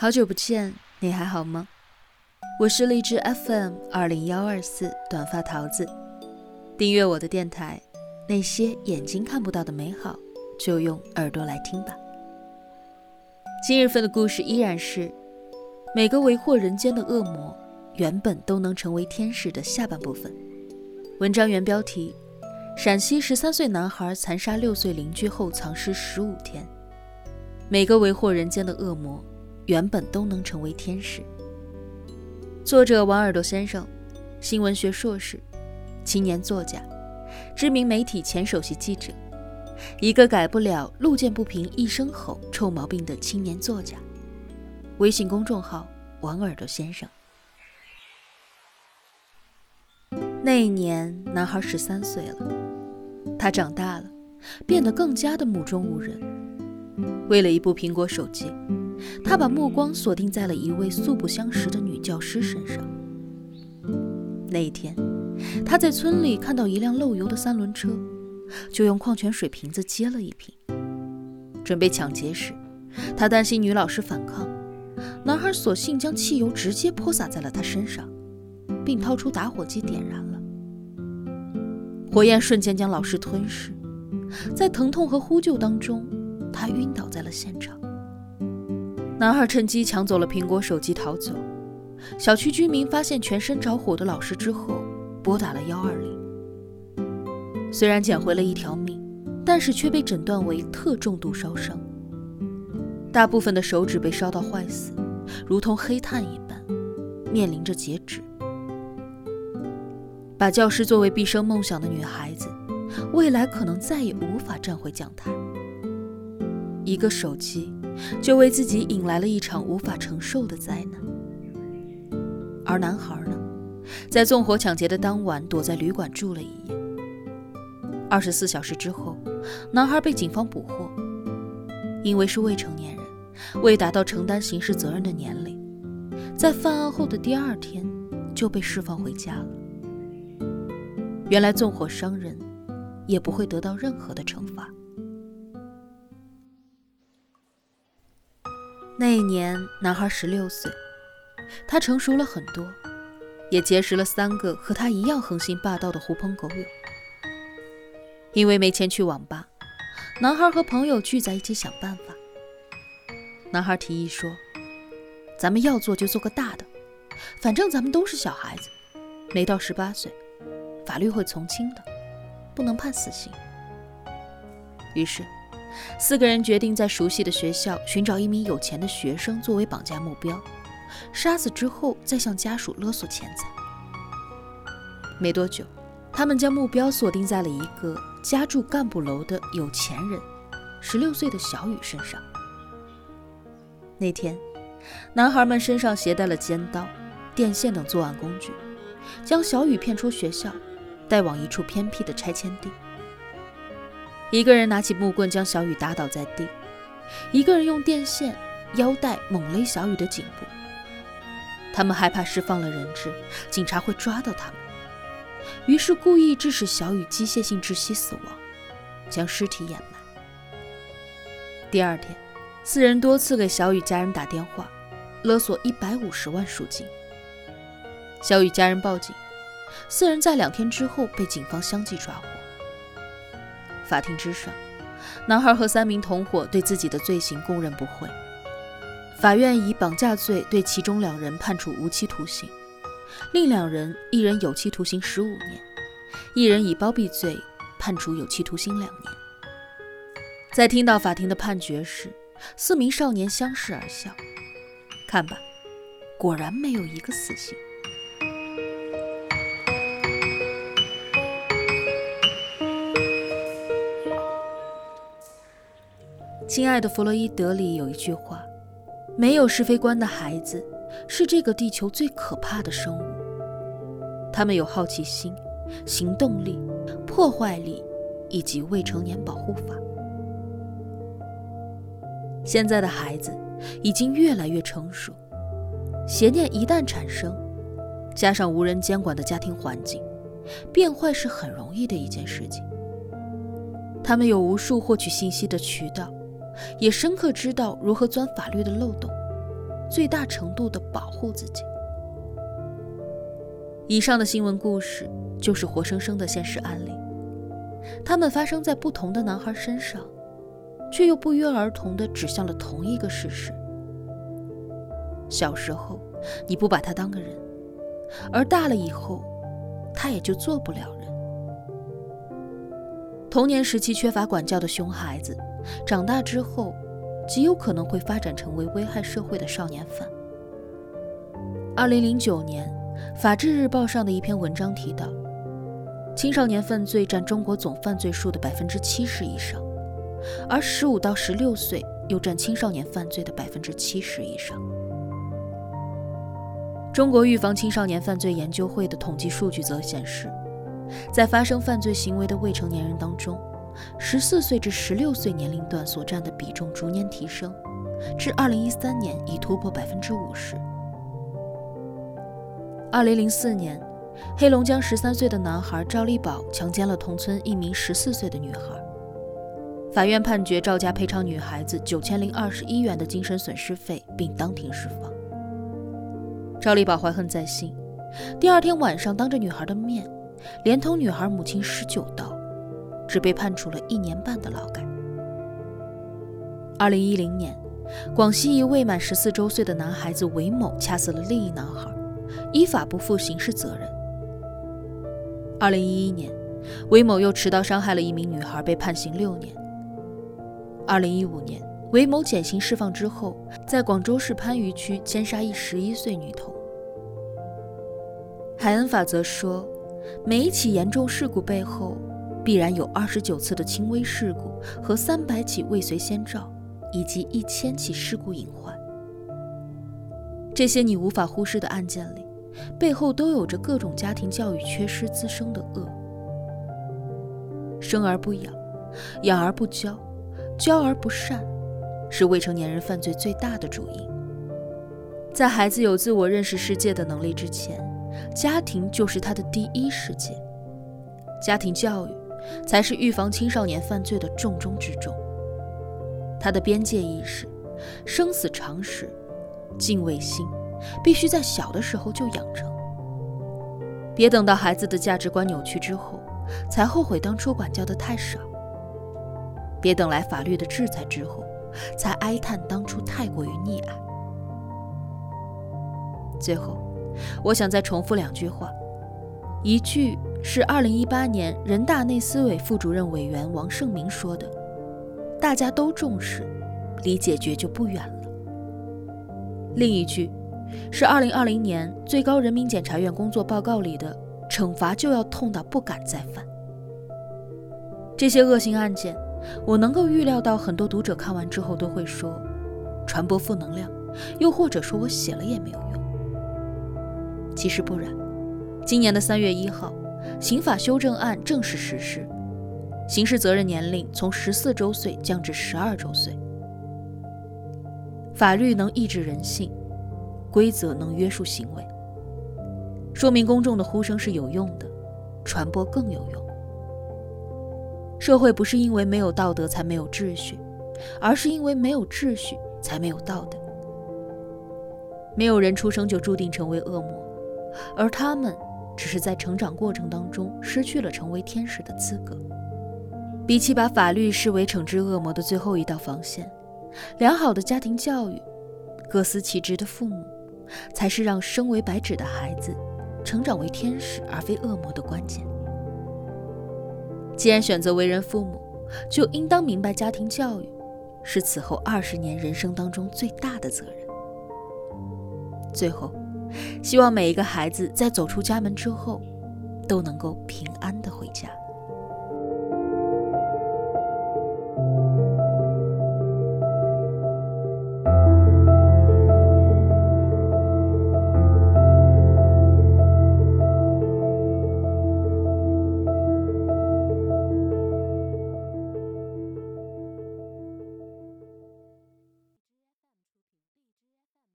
好久不见，你还好吗？我是荔枝 FM 二零幺二四短发桃子，订阅我的电台，那些眼睛看不到的美好，就用耳朵来听吧。今日份的故事依然是每个为祸人间的恶魔，原本都能成为天使的下半部分。文章原标题：陕西十三岁男孩残杀六岁邻居后藏尸十五天。每个为祸人间的恶魔，原本都能成为天使。作者王耳朵先生，新闻学硕士，青年作家，知名媒体前首席记者，一个改不了路见不平一声吼臭毛病的青年作家。微信公众号王耳朵先生。那一年，男孩十三岁了，他长大了，变得更加的目中无人。为了一部苹果手机，他把目光锁定在了一位素不相识的女教师身上。那一天，他在村里看到一辆漏油的三轮车，就用矿泉水瓶子接了一瓶。准备抢劫时，他担心女老师反抗，男孩索性将汽油直接泼洒在了她身上，并掏出打火机点燃了。火焰瞬间将老师吞噬，在疼痛和呼救当中，他晕倒在了现场。男孩趁机抢走了苹果手机逃走。小区居民发现全身着火的老师之后，拨打了幺二零。虽然捡回了一条命，但是却被诊断为特重度烧伤，大部分的手指被烧到坏死，如同黑炭一般，面临着截肢。把教师作为毕生梦想的女孩子，未来可能再也无法站回讲台。一个手机，就为自己引来了一场无法承受的灾难。而男孩呢，在纵火抢劫的当晚，躲在旅馆住了一夜。二十四小时之后，男孩被警方捕获，因为是未成年人，未达到承担刑事责任的年龄，在犯案后的第二天就被释放回家了。原来纵火伤人，也不会得到任何的惩罚。那一年，男孩十六岁，他成熟了很多，也结识了三个和他一样横行霸道的狐朋狗友。因为没钱去网吧，男孩和朋友聚在一起想办法。男孩提议说：“咱们要做就做个大的，反正咱们都是小孩子，没到十八岁。”法律会从轻的，不能判死刑。于是，四个人决定在熟悉的学校寻找一名有钱的学生作为绑架目标，杀死之后再向家属勒索钱财。没多久，他们将目标锁定在了一个家住干部楼的有钱人——十六岁的小雨身上。那天，男孩们身上携带了尖刀、电线等作案工具，将小雨骗出学校。带往一处偏僻的拆迁地。一个人拿起木棍将小雨打倒在地，一个人用电线、腰带猛勒小雨的颈部。他们害怕释放了人质，警察会抓到他们，于是故意致使小雨机械性窒息死亡，将尸体掩埋。第二天，四人多次给小雨家人打电话，勒索一百五十万赎金。小雨家人报警。四人在两天之后被警方相继抓获。法庭之上，男孩和三名同伙对自己的罪行供认不讳。法院以绑架罪对其中两人判处无期徒刑，另两人一人有期徒刑十五年，一人以包庇罪判处有期徒刑两年。在听到法庭的判决时，四名少年相视而笑。看吧，果然没有一个死刑。亲爱的弗洛伊德里有一句话：“没有是非观的孩子是这个地球最可怕的生物。他们有好奇心、行动力、破坏力以及未成年保护法。现在的孩子已经越来越成熟，邪念一旦产生，加上无人监管的家庭环境，变坏是很容易的一件事情。他们有无数获取信息的渠道。”也深刻知道如何钻法律的漏洞，最大程度地保护自己。以上的新闻故事就是活生生的现实案例，它们发生在不同的男孩身上，却又不约而同地指向了同一个事实：小时候你不把他当个人，而大了以后，他也就做不了人。童年时期缺乏管教的熊孩子，长大之后极有可能会发展成为危害社会的少年犯。二零零九年，《法制日报》上的一篇文章提到，青少年犯罪占中国总犯罪数的百分之七十以上，而十五到十六岁又占青少年犯罪的百分之七十以上。中国预防青少年犯罪研究会的统计数据则显示。在发生犯罪行为的未成年人当中，十四岁至十六岁年龄段所占的比重逐年提升，至二零一三年已突破百分之五十。二零零四年，黑龙江十三岁的男孩赵立宝强奸了同村一名十四岁的女孩，法院判决赵家赔偿女孩子九千零二十一元的精神损失费，并当庭释放。赵立宝怀恨在心，第二天晚上当着女孩的面。连同女孩母亲十九刀，只被判处了一年半的劳改。二零一零年，广西一未满十四周岁的男孩子韦某掐死了另一男孩，依法不负刑事责任。二零一一年，韦某又持刀伤害了一名女孩，被判刑六年。二零一五年，韦某减刑释放之后，在广州市番禺区奸杀一十一岁女童。海恩法则说。每一起严重事故背后，必然有二十九次的轻微事故和三百起未遂先兆，以及一千起事故隐患。这些你无法忽视的案件里，背后都有着各种家庭教育缺失滋生的恶。生而不养，养而不教，教而不善，是未成年人犯罪最大的主因。在孩子有自我认识世界的能力之前。家庭就是他的第一世界，家庭教育才是预防青少年犯罪的重中之重。他的边界意识、生死常识、敬畏心，必须在小的时候就养成。别等到孩子的价值观扭曲之后，才后悔当初管教的太少；别等来法律的制裁之后，才哀叹当初太过于溺爱。最后。我想再重复两句话，一句是2018年人大内司委副主任委员王胜明说的：“大家都重视，离解决就不远了。”另一句是2020年最高人民检察院工作报告里的：“惩罚就要痛到不敢再犯。”这些恶性案件，我能够预料到，很多读者看完之后都会说：“传播负能量，又或者说我写了也没有用。”其实不然，今年的三月一号，刑法修正案正式实施，刑事责任年龄从十四周岁降至十二周岁。法律能抑制人性，规则能约束行为，说明公众的呼声是有用的，传播更有用。社会不是因为没有道德才没有秩序，而是因为没有秩序才没有道德。没有人出生就注定成为恶魔。而他们只是在成长过程当中失去了成为天使的资格。比起把法律视为惩治恶魔的最后一道防线，良好的家庭教育、各司其职的父母，才是让生为白纸的孩子成长为天使而非恶魔的关键。既然选择为人父母，就应当明白家庭教育是此后二十年人生当中最大的责任。最后。希望每一个孩子在走出家门之后，都能够平安的回家。